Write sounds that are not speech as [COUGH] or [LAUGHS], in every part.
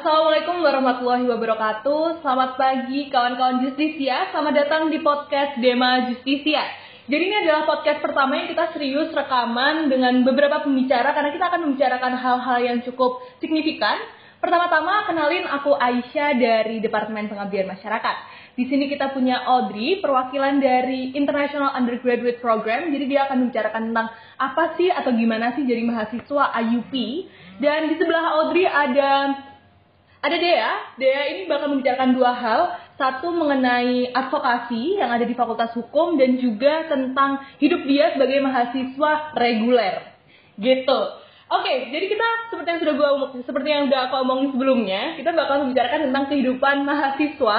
Assalamualaikum warahmatullahi wabarakatuh. Selamat pagi kawan-kawan Justisia. Selamat datang di podcast Dema Justisia. Jadi ini adalah podcast pertama yang kita serius rekaman dengan beberapa pembicara karena kita akan membicarakan hal-hal yang cukup signifikan. Pertama-tama kenalin aku Aisyah dari Departemen Pengabdian Masyarakat. Di sini kita punya Audrey, perwakilan dari International Undergraduate Program. Jadi dia akan membicarakan tentang apa sih atau gimana sih jadi mahasiswa IUP. Dan di sebelah Audrey ada ada Dea. Dea ini bakal membicarakan dua hal. Satu mengenai advokasi yang ada di Fakultas Hukum dan juga tentang hidup dia sebagai mahasiswa reguler. Gitu. Oke, jadi kita seperti yang sudah gua seperti yang udah aku omongin sebelumnya, kita bakal membicarakan tentang kehidupan mahasiswa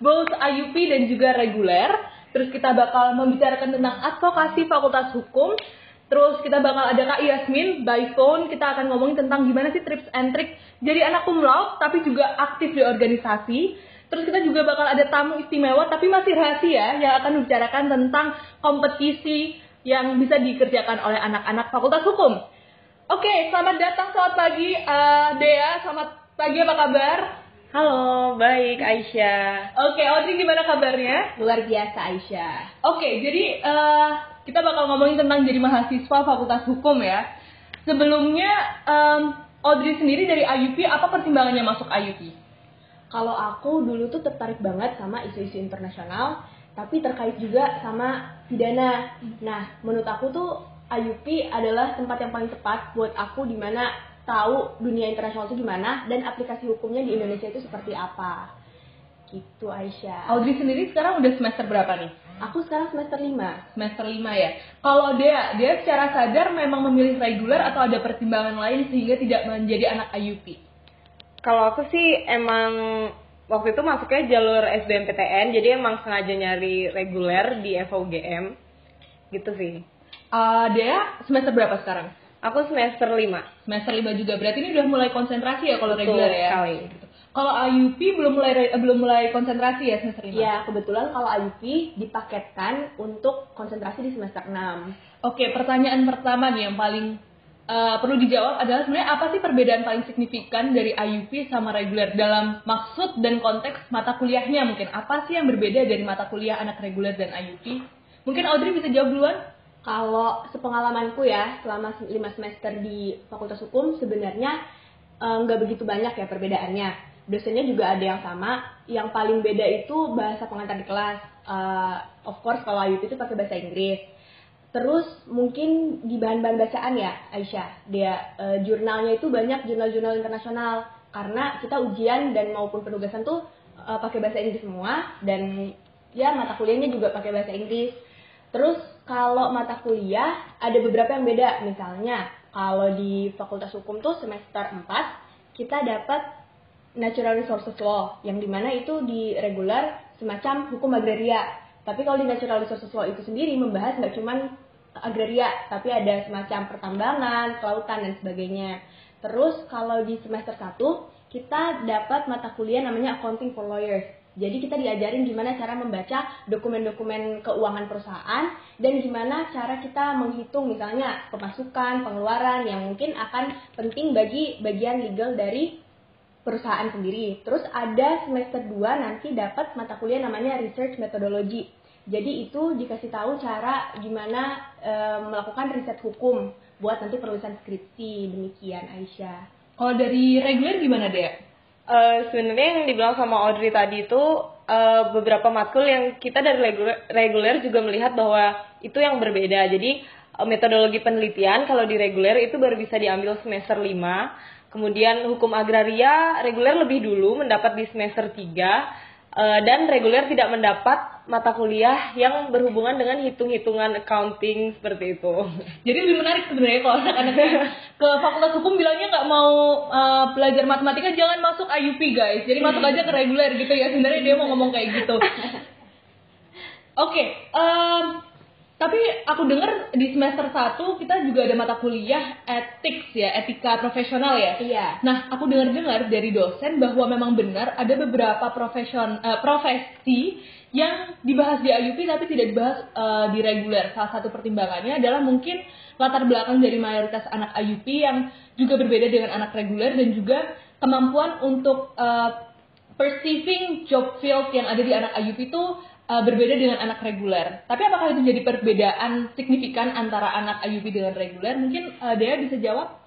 both IUP dan juga reguler. Terus kita bakal membicarakan tentang advokasi Fakultas Hukum Terus kita bakal ada Kak Yasmin by phone, kita akan ngomongin tentang gimana sih tips and trick jadi anak cum laude tapi juga aktif di organisasi. Terus kita juga bakal ada tamu istimewa tapi masih rahasia yang akan membicarakan tentang kompetisi yang bisa dikerjakan oleh anak-anak Fakultas Hukum. Oke, selamat datang, selamat pagi uh, Dea, selamat pagi apa kabar? Halo, baik Aisyah. Oke, Audrey gimana kabarnya? Luar biasa Aisyah. Oke, jadi uh, kita bakal ngomongin tentang jadi mahasiswa Fakultas Hukum ya. Sebelumnya um, Audrey sendiri dari IUP apa pertimbangannya masuk IUP? Kalau aku dulu tuh tertarik banget sama isu-isu internasional, tapi terkait juga sama pidana. Nah, menurut aku tuh IUP adalah tempat yang paling tepat buat aku di mana tahu dunia internasional itu gimana dan aplikasi hukumnya di Indonesia itu seperti apa. Gitu Aisyah. Audrey sendiri sekarang udah semester berapa nih? Aku sekarang semester 5. Semester 5 ya. Kalau dia, dia secara sadar memang memilih reguler atau ada pertimbangan lain sehingga tidak menjadi anak IUP? Kalau aku sih emang waktu itu masuknya jalur SBMPTN, jadi emang sengaja nyari reguler di FOGM. Gitu sih. Uh, dia semester berapa sekarang? Aku semester 5. Semester 5 juga. Berarti ini udah mulai konsentrasi ya kalau reguler ya? Sekali. Kalau IUP belum mulai belum mulai konsentrasi ya semester 5? Iya, kebetulan kalau IUP dipaketkan untuk konsentrasi di semester 6. Oke, pertanyaan pertama nih yang paling uh, perlu dijawab adalah sebenarnya apa sih perbedaan paling signifikan dari IUP sama reguler dalam maksud dan konteks mata kuliahnya mungkin apa sih yang berbeda dari mata kuliah anak reguler dan IUP? Mungkin Audrey bisa jawab duluan? Kalau sepengalamanku ya selama 5 semester di Fakultas Hukum sebenarnya eh, nggak uh, begitu banyak ya perbedaannya dosennya juga ada yang sama. Yang paling beda itu bahasa pengantar di kelas. Uh, of course kalau Ayu itu pakai bahasa Inggris. Terus mungkin di bahan-bahan bacaan ya Aisyah, dia uh, jurnalnya itu banyak jurnal-jurnal internasional karena kita ujian dan maupun penugasan tuh uh, pakai bahasa Inggris semua dan ya mata kuliahnya juga pakai bahasa Inggris. Terus kalau mata kuliah ada beberapa yang beda, misalnya kalau di Fakultas Hukum tuh semester 4 kita dapat natural resources law yang di mana itu di regular semacam hukum agraria. Tapi kalau di natural resources law itu sendiri membahas nggak cuma agraria tapi ada semacam pertambangan kelautan dan sebagainya. Terus kalau di semester 1 kita dapat mata kuliah namanya accounting for lawyers. Jadi kita diajarin gimana cara membaca dokumen-dokumen keuangan perusahaan dan gimana cara kita menghitung misalnya pemasukan, pengeluaran yang mungkin akan penting bagi bagian legal dari perusahaan sendiri. Terus ada semester 2 nanti dapat mata kuliah namanya research methodology. Jadi itu dikasih tahu cara gimana e, melakukan riset hukum buat nanti penulisan skripsi. Demikian Aisyah. Kalau dari reguler gimana deh? Uh, Sebenarnya yang dibilang sama Audrey tadi itu uh, beberapa matkul yang kita dari reguler, reguler juga melihat bahwa itu yang berbeda. Jadi uh, metodologi penelitian kalau di reguler itu baru bisa diambil semester 5 Kemudian hukum agraria reguler lebih dulu mendapat di semester 3 eh, dan reguler tidak mendapat mata kuliah yang berhubungan dengan hitung-hitungan accounting seperti itu. [LAUGHS] Jadi lebih menarik sebenarnya kalau anak-anak [LAUGHS] ke fakultas hukum bilangnya nggak mau uh, belajar matematika jangan masuk IUP guys. Jadi masuk aja ke reguler gitu ya. Sebenarnya dia mau ngomong kayak gitu. [LAUGHS] Oke, okay, um, tapi aku dengar di semester 1 kita juga ada mata kuliah ethics ya, etika profesional ya. Iya. Nah, aku dengar-dengar dari dosen bahwa memang benar ada beberapa profesion uh, profesi yang dibahas di IUP tapi tidak dibahas uh, di reguler. Salah satu pertimbangannya adalah mungkin latar belakang dari mayoritas anak IUP yang juga berbeda dengan anak reguler dan juga kemampuan untuk uh, perceiving job field yang ada di anak IUP itu uh, berbeda dengan anak reguler. Tapi apakah itu jadi perbedaan signifikan antara anak IUP dengan reguler? Mungkin uh, Dea bisa jawab?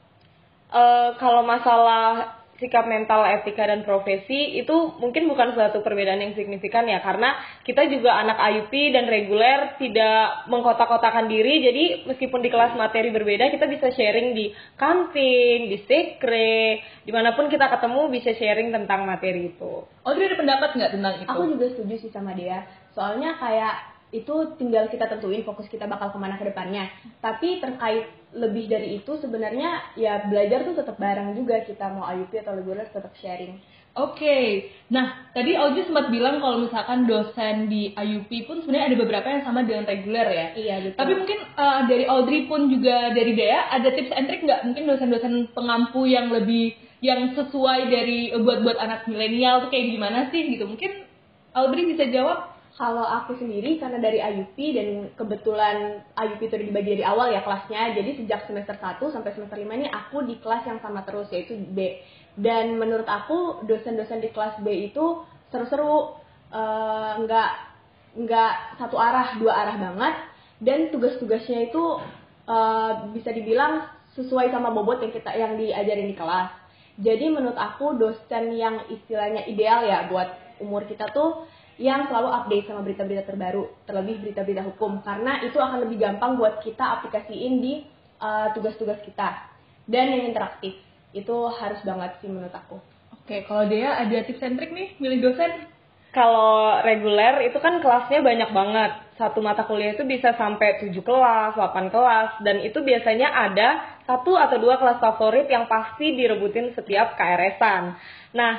Uh, kalau masalah sikap mental, etika dan profesi itu mungkin bukan suatu perbedaan yang signifikan ya karena kita juga anak IUP dan reguler tidak mengkotak-kotakan diri jadi meskipun di kelas materi berbeda kita bisa sharing di kantin, di sekre, di mana pun kita ketemu bisa sharing tentang materi itu. Oh, ada pendapat nggak tentang itu? Aku juga setuju sih sama dia. Soalnya kayak itu tinggal kita tentuin fokus kita bakal ke mana ke depannya. Tapi terkait lebih dari itu sebenarnya ya belajar tuh tetap bareng juga kita mau IUP atau reguler tetap sharing. Oke, okay. nah tadi Audrey sempat bilang kalau misalkan dosen di IUP pun sebenarnya ada beberapa yang sama dengan reguler ya. Iya betul. Tapi mungkin uh, dari Audrey pun juga dari Dea ada tips and trick nggak? Mungkin dosen-dosen pengampu yang lebih yang sesuai dari buat buat anak milenial tuh kayak gimana sih gitu? Mungkin Audrey bisa jawab? Kalau aku sendiri karena dari IUP dan kebetulan IUP itu dibagi dari awal ya kelasnya. Jadi sejak semester 1 sampai semester 5 ini aku di kelas yang sama terus yaitu B. Dan menurut aku dosen-dosen di kelas B itu seru-seru uh, nggak nggak satu arah dua arah banget dan tugas-tugasnya itu uh, bisa dibilang sesuai sama bobot yang kita yang diajarin di kelas. Jadi menurut aku dosen yang istilahnya ideal ya buat umur kita tuh yang selalu update sama berita-berita terbaru, terlebih berita-berita hukum, karena itu akan lebih gampang buat kita aplikasiin di uh, tugas-tugas uh, kita. Dan yang interaktif, itu harus banget sih menurut aku. Oke, kalau dia ada tips and trick nih, milih dosen? Kalau reguler itu kan kelasnya banyak banget. Satu mata kuliah itu bisa sampai 7 kelas, 8 kelas, dan itu biasanya ada satu atau dua kelas favorit yang pasti direbutin setiap KRS-an. Nah,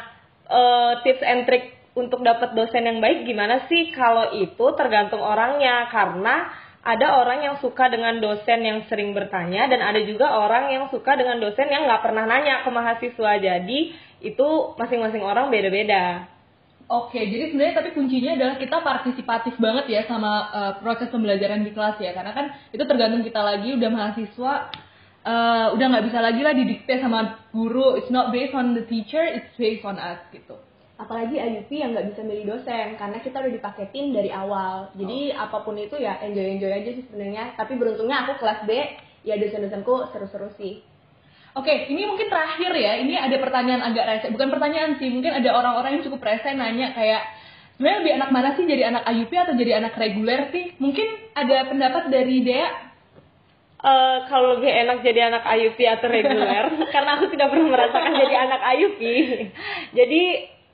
uh, tips and trick untuk dapat dosen yang baik gimana sih? Kalau itu tergantung orangnya karena ada orang yang suka dengan dosen yang sering bertanya dan ada juga orang yang suka dengan dosen yang nggak pernah nanya ke mahasiswa. Jadi itu masing-masing orang beda-beda. Oke, jadi sebenarnya tapi kuncinya adalah kita partisipatif banget ya sama uh, proses pembelajaran di kelas ya, karena kan itu tergantung kita lagi udah mahasiswa uh, udah nggak bisa lagi lah didikte sama guru. It's not based on the teacher, it's based on us gitu apalagi IUP yang nggak bisa milih dosen karena kita udah dipaketin dari awal jadi oh. apa pun itu ya enjoy enjoy aja sih sebenarnya tapi beruntungnya aku kelas B ya dosen-dosenku seru-seru sih Oke, ini mungkin terakhir ya. Ini ada pertanyaan agak rese. Bukan pertanyaan sih, mungkin ada orang-orang yang cukup rese nanya kayak sebenarnya lebih anak mana sih jadi anak IUP atau jadi anak reguler sih? Mungkin ada pendapat dari Dea Uh, kalau lebih enak jadi anak IUP atau reguler [LAUGHS] karena aku tidak pernah merasakan jadi anak IUP. [LAUGHS] jadi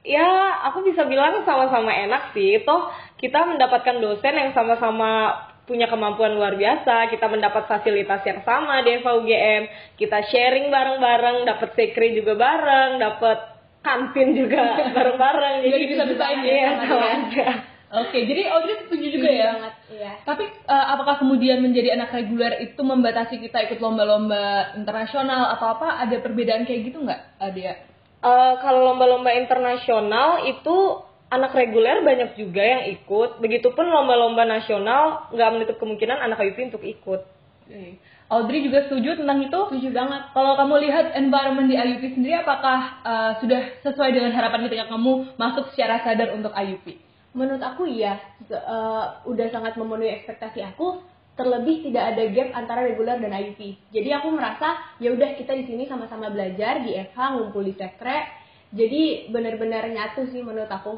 ya aku bisa bilang sama-sama enak sih toh kita mendapatkan dosen yang sama-sama punya kemampuan luar biasa kita mendapat fasilitas yang sama di FUGM kita sharing bareng-bareng dapat sekre juga bareng dapat kantin juga [LAUGHS] bareng-bareng jadi, bisa bisa ini ya sama aja Oke, jadi Audrey setuju juga ya. Banget, iya. Tapi uh, apakah kemudian menjadi anak reguler itu membatasi kita ikut lomba-lomba internasional atau apa? Ada perbedaan kayak gitu nggak, Adia? Uh, kalau lomba-lomba internasional itu anak reguler banyak juga yang ikut. Begitupun lomba-lomba nasional nggak menutup kemungkinan anak IUP untuk ikut. Okay. Audrey juga setuju tentang itu? Setuju banget. Kalau kamu lihat environment di IUP sendiri, apakah uh, sudah sesuai dengan harapan ketika kamu masuk secara sadar untuk IUP? Menurut aku iya, uh, udah sangat memenuhi ekspektasi aku terlebih tidak ada gap antara reguler dan IUP. Jadi aku merasa ya udah kita di sini sama-sama belajar di FH ngumpul di sekre. Jadi benar-benar nyatu sih menurut aku.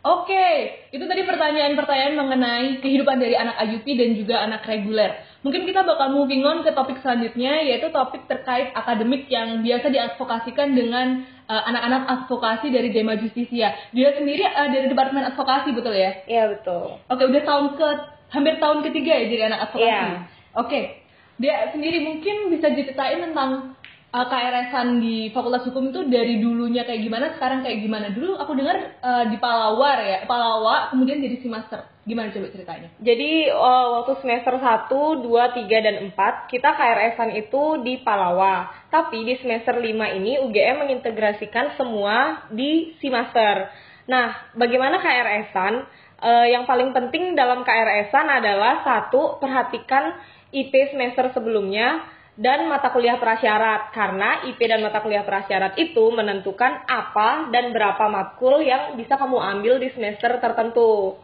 Oke, itu tadi pertanyaan-pertanyaan mengenai kehidupan dari anak IUP dan juga anak reguler. Mungkin kita bakal moving on ke topik selanjutnya, yaitu topik terkait akademik yang biasa diadvokasikan dengan uh, anak-anak advokasi dari Dema Justisia. Dia sendiri uh, dari Departemen Advokasi, betul ya? Iya, betul. Oke, udah tahun ke hampir tahun ketiga ya jadi anak advokasi. Yeah. Oke, okay. dia sendiri mungkin bisa diceritain tentang uh, eh, KRS-an di Fakultas Hukum itu dari dulunya kayak gimana, sekarang kayak gimana. Dulu aku dengar uh, di Palawar ya, Palawa, kemudian jadi si master. Gimana coba ceritanya? Jadi uh, waktu semester 1, 2, 3, dan 4 kita KRS-an itu di Palawa. Tapi di semester 5 ini UGM mengintegrasikan semua di si master. Nah, bagaimana KRS-an? Uh, yang paling penting dalam KRS-an adalah satu perhatikan IP semester sebelumnya dan mata kuliah prasyarat karena IP dan mata kuliah prasyarat itu menentukan apa dan berapa matkul yang bisa kamu ambil di semester tertentu.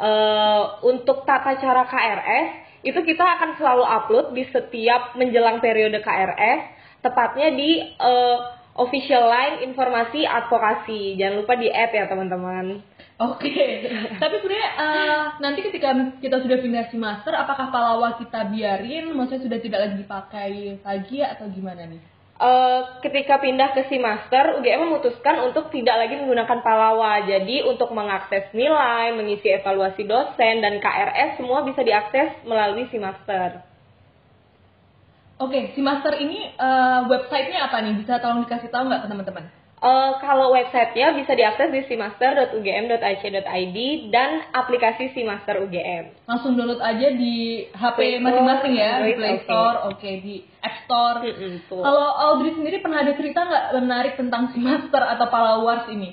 Uh, untuk tata cara KRS itu kita akan selalu upload di setiap menjelang periode KRS, tepatnya di uh, official line informasi advokasi. Jangan lupa di add ya teman-teman. Oke, okay. tapi sebenarnya uh, nanti ketika kita sudah pindah si master, apakah Palawa kita biarin, maksudnya sudah tidak lagi dipakai lagi atau gimana nih? Uh, ketika pindah ke si master, UGM memutuskan untuk tidak lagi menggunakan Palawa. Jadi untuk mengakses nilai, mengisi evaluasi dosen dan KRS semua bisa diakses melalui si master. Oke, okay, si master ini uh, websitenya apa nih? Bisa tolong dikasih tahu nggak ke teman-teman? Uh, kalau websitenya bisa diakses di simaster.ugm.ac.id dan aplikasi Simaster UGM. Langsung download aja di HP masing-masing ya, di Play Store, oke, okay. di App Store. Mm -hmm, kalau Audrey sendiri pernah ada cerita nggak menarik tentang Simaster atau Palawars ini?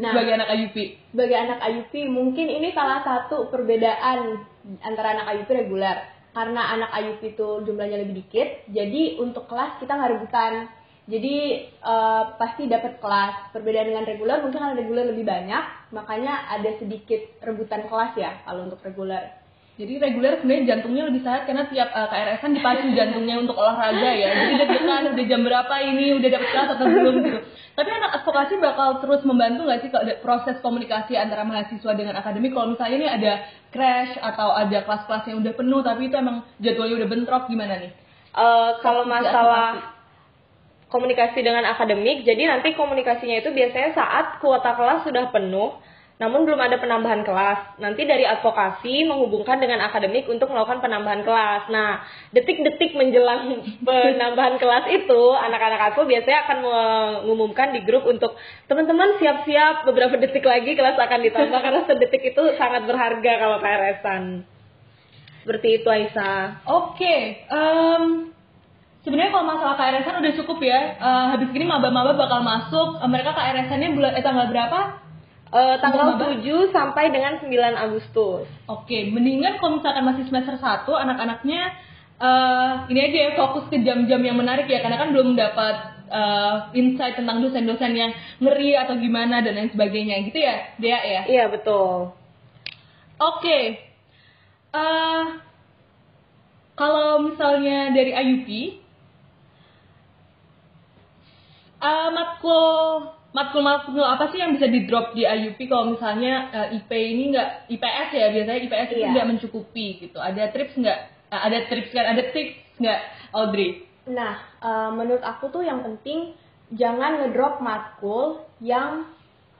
Nah, sebagai anak IUP? Sebagai anak IUP, mungkin ini salah satu perbedaan antara anak IUP reguler. Karena anak IUP itu jumlahnya lebih dikit, jadi untuk kelas kita nggak rebutan jadi uh, pasti dapat kelas. Perbedaan dengan reguler mungkin karena reguler lebih banyak, makanya ada sedikit rebutan kelas ya kalau untuk reguler. Jadi reguler sebenarnya jantungnya lebih sehat karena tiap uh, KRS kan dipacu jantungnya untuk olahraga ya. Jadi deg-degan udah jam berapa ini udah dapat kelas atau belum gitu. Tapi anak advokasi bakal terus membantu nggak sih kalau proses komunikasi antara mahasiswa dengan akademik kalau misalnya ini ada crash atau ada kelas-kelas yang udah penuh tapi itu emang jadwalnya udah bentrok gimana nih? Uh, kalau masalah komunikasi dengan akademik. Jadi nanti komunikasinya itu biasanya saat kuota kelas sudah penuh, namun belum ada penambahan kelas. Nanti dari advokasi menghubungkan dengan akademik untuk melakukan penambahan kelas. Nah, detik-detik menjelang [LAUGHS] penambahan kelas itu, anak-anak aku biasanya akan mengumumkan di grup untuk teman-teman siap-siap beberapa detik lagi kelas akan ditambah karena sedetik itu sangat berharga kalau KRS-an. Seperti itu Aisyah. Oke, okay. um, kalau masalah KRS-an udah cukup ya. Uh, habis ini maba-maba bakal masuk. Uh, mereka KRS-annya bulan eh, tanggal berapa? Uh, tanggal 7 sampai dengan 9 Agustus. Oke, okay. mendingan kalau misalkan masih semester 1 anak-anaknya uh, ini aja ya fokus ke jam-jam yang menarik ya karena kan belum dapat uh, insight tentang dosen-dosen yang ngeri atau gimana dan lain sebagainya gitu ya, Dea ya? Iya, betul. Oke. Okay. Uh, kalau misalnya dari IUP, uh, matkul matkul matkul apa sih yang bisa di drop di IUP kalau misalnya uh, IP ini enggak IPS ya biasanya IPS itu iya. mencukupi gitu ada trips enggak uh, ada trips kan ada tips enggak Audrey nah uh, menurut aku tuh yang penting jangan ngedrop matkul yang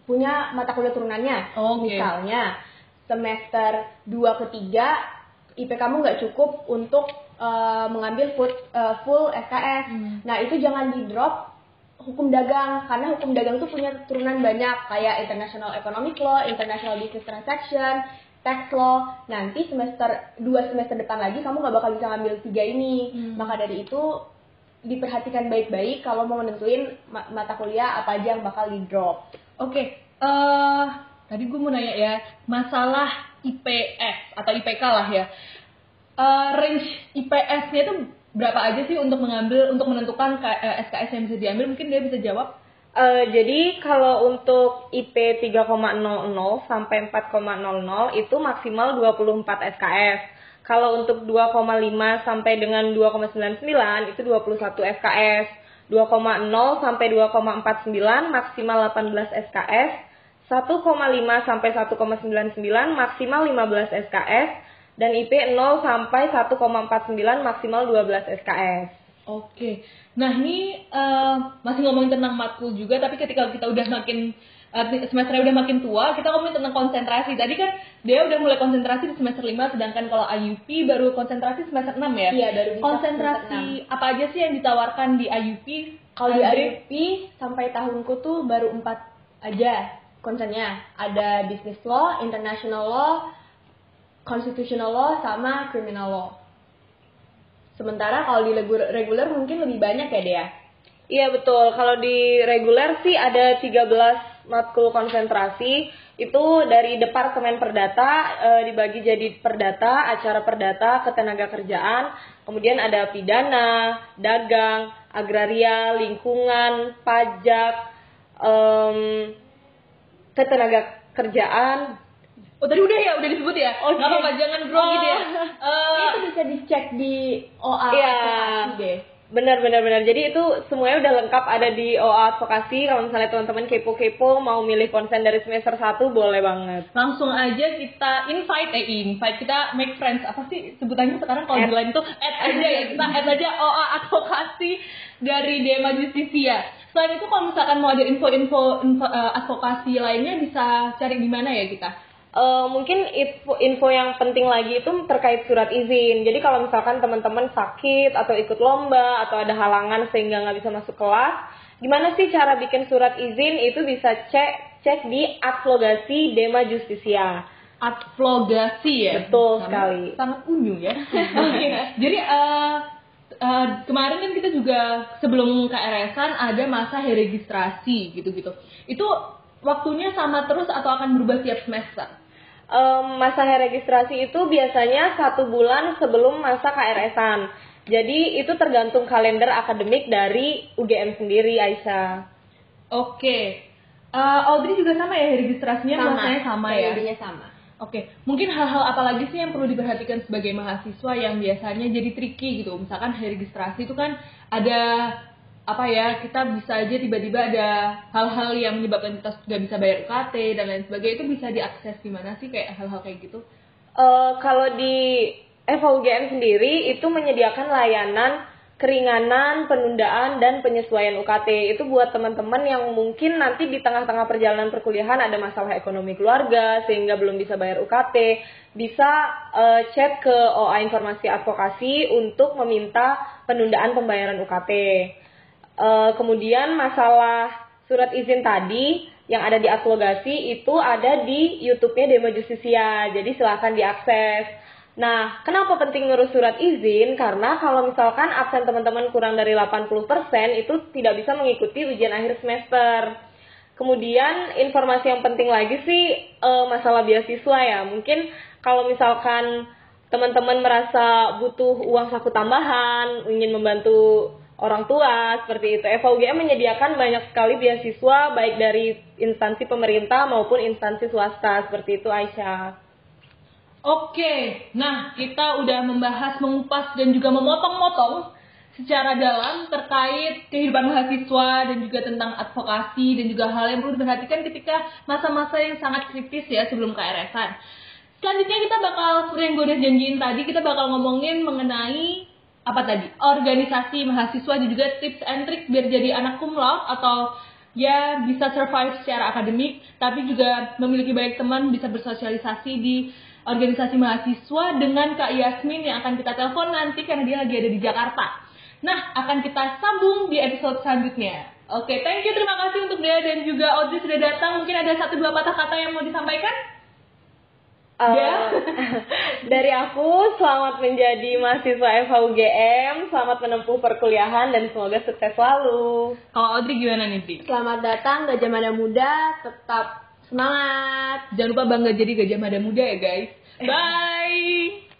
punya mata kuliah turunannya oh, okay. misalnya semester 2 ke 3 IP kamu nggak cukup untuk uh, mengambil full, uh, full SKS. Hmm. Nah itu jangan di drop hukum dagang karena hukum dagang tuh punya turunan banyak kayak international economic law, international business transaction, tax law. Nanti semester dua semester depan lagi kamu nggak bakal bisa ngambil tiga ini. Hmm. Maka dari itu diperhatikan baik-baik kalau mau menentuin mata kuliah apa aja yang bakal di drop. Oke, okay. uh, eh, tadi gue mau nanya ya masalah IPS atau IPK lah ya. Uh, range IPS-nya itu berapa aja sih untuk mengambil untuk menentukan SKS eh, yang bisa diambil mungkin dia bisa jawab Uh, jadi kalau untuk IP 3,00 sampai 4,00 itu maksimal 24 SKS. Kalau untuk 2,5 sampai dengan 2,99 itu 21 SKS. 2,0 sampai 2,49 maksimal 18 SKS. 1,5 sampai 1,99 maksimal 15 SKS dan IP 0 sampai 1,49 maksimal 12 SKS. Oke. Nah, ini uh, masih ngomongin tentang matkul juga tapi ketika kita udah makin uh, semesternya udah makin tua, kita ngomongin tentang konsentrasi. Tadi kan dia udah mulai konsentrasi di semester 5 sedangkan kalau IUP baru konsentrasi semester 6 ya? Iya, baru bisa Konsentrasi apa aja sih yang ditawarkan di IUP? Kalau di IUP sampai tahunku tuh baru 4 aja konsennya. Ada business law, international law, constitutional law sama criminal law. Sementara kalau di reguler mungkin lebih banyak ya Dea? Iya betul. Kalau di reguler sih ada 13 matkul konsentrasi. itu dari Departemen Perdata eh, dibagi jadi perdata, acara perdata, ketenaga kerjaan, kemudian ada pidana, dagang, agraria, lingkungan, pajak, em, ketenaga kerjaan. Oh tadi udah ya, udah disebut ya? Oh, Nggak iya. apa-apa, jangan grogi Oh. deh. Eh, itu bisa dicek di OA Iya. advokasi deh. Benar benar benar. Jadi itu semuanya udah lengkap ada di OA Advokasi. Kalau misalnya teman-teman kepo-kepo mau milih konsen dari semester 1 boleh banget. langsung aja kita invite eh invite kita make friends apa sih sebutannya sekarang kalau di lain itu add aja ya kita add aja OA advokasi dari Dema Justisia selain itu kalau misalkan mau ada info-info info, eh, advokasi lainnya bisa cari di mana ya kita Eh, mungkin info, info yang penting lagi itu terkait surat izin. Jadi kalau misalkan teman-teman sakit atau ikut lomba atau ada halangan sehingga nggak bisa masuk kelas, gimana sih cara bikin surat izin? Itu bisa cek cek di advokasi Dema Justisia. advokasi ya Betul Sangat- sekali. sangat unyu ya [LAUGHS] jadi eh, eh, kemarin kan kita juga sebelum KRS-an ada masa registrasi gitu-gitu itu waktunya sama terus atau akan berubah tiap semester Em, masa registrasi itu biasanya satu bulan sebelum masa KRS-an. Jadi itu tergantung kalender akademik dari UGM sendiri, Aisyah. Oke. Eh, Audrey juga sama ya registrasinya masanya sama ya. sama. Oke, mungkin hal-hal apa lagi sih yang perlu diperhatikan sebagai mahasiswa yang biasanya jadi tricky gitu. Misalkan hari registrasi itu kan ada apa ya, kita bisa aja tiba-tiba ada hal-hal yang menyebabkan kita nggak bisa bayar UKT dan lain sebagainya itu bisa diakses di mana sih kayak hal-hal kayak gitu? Eh, kalau di FUGM sendiri itu menyediakan layanan keringanan, penundaan, dan penyesuaian UKT. Itu buat teman-teman yang mungkin nanti di tengah-tengah perjalanan perkuliahan ada masalah ekonomi keluarga sehingga belum bisa bayar UKT, bisa eh, chat ke OA Informasi Advokasi untuk meminta penundaan pembayaran UKT. Eh, kemudian masalah surat izin tadi yang ada di advokasi itu ada di YouTube-nya Demo Justisia. Jadi silahkan diakses. Nah, kenapa penting ngurus surat izin? Karena kalau misalkan absen teman-teman kurang dari 80% itu tidak bisa mengikuti ujian akhir semester. Kemudian informasi yang penting lagi sih eh, masalah beasiswa ya. Mungkin kalau misalkan teman-teman merasa butuh uang saku tambahan, ingin membantu orang tua seperti itu. FUGM menyediakan banyak sekali beasiswa baik dari instansi pemerintah maupun instansi swasta seperti itu Aisyah. Oke, nah kita udah membahas, mengupas dan juga memotong-motong secara dalam terkait kehidupan mahasiswa dan juga tentang advokasi dan juga hal yang perlu diperhatikan ketika masa-masa yang sangat kritis ya sebelum KRS-an. Selanjutnya kita bakal seperti yang gue udah janjiin tadi, kita bakal ngomongin mengenai apa tadi? Organisasi mahasiswa dan juga tips and trick biar jadi anak cum laude atau ya bisa survive secara akademik tapi juga memiliki banyak teman bisa bersosialisasi di organisasi mahasiswa dengan Kak Yasmin yang akan kita telepon nanti karena dia lagi ada di Jakarta. Nah, akan kita sambung di episode selanjutnya. Oke, thank you, terima kasih untuk dia dan juga Audrey sudah datang. Mungkin ada satu dua patah kata yang mau disampaikan? Ya. [LAUGHS] dari aku selamat menjadi mahasiswa FHUGM, selamat menempuh perkuliahan dan semoga sukses selalu. Kalau Audrey gimana nih, Dri? Selamat datang Gajah Mada Muda, tetap semangat. Jangan lupa bangga jadi gajah mada muda ya, guys. [LAUGHS] Bye!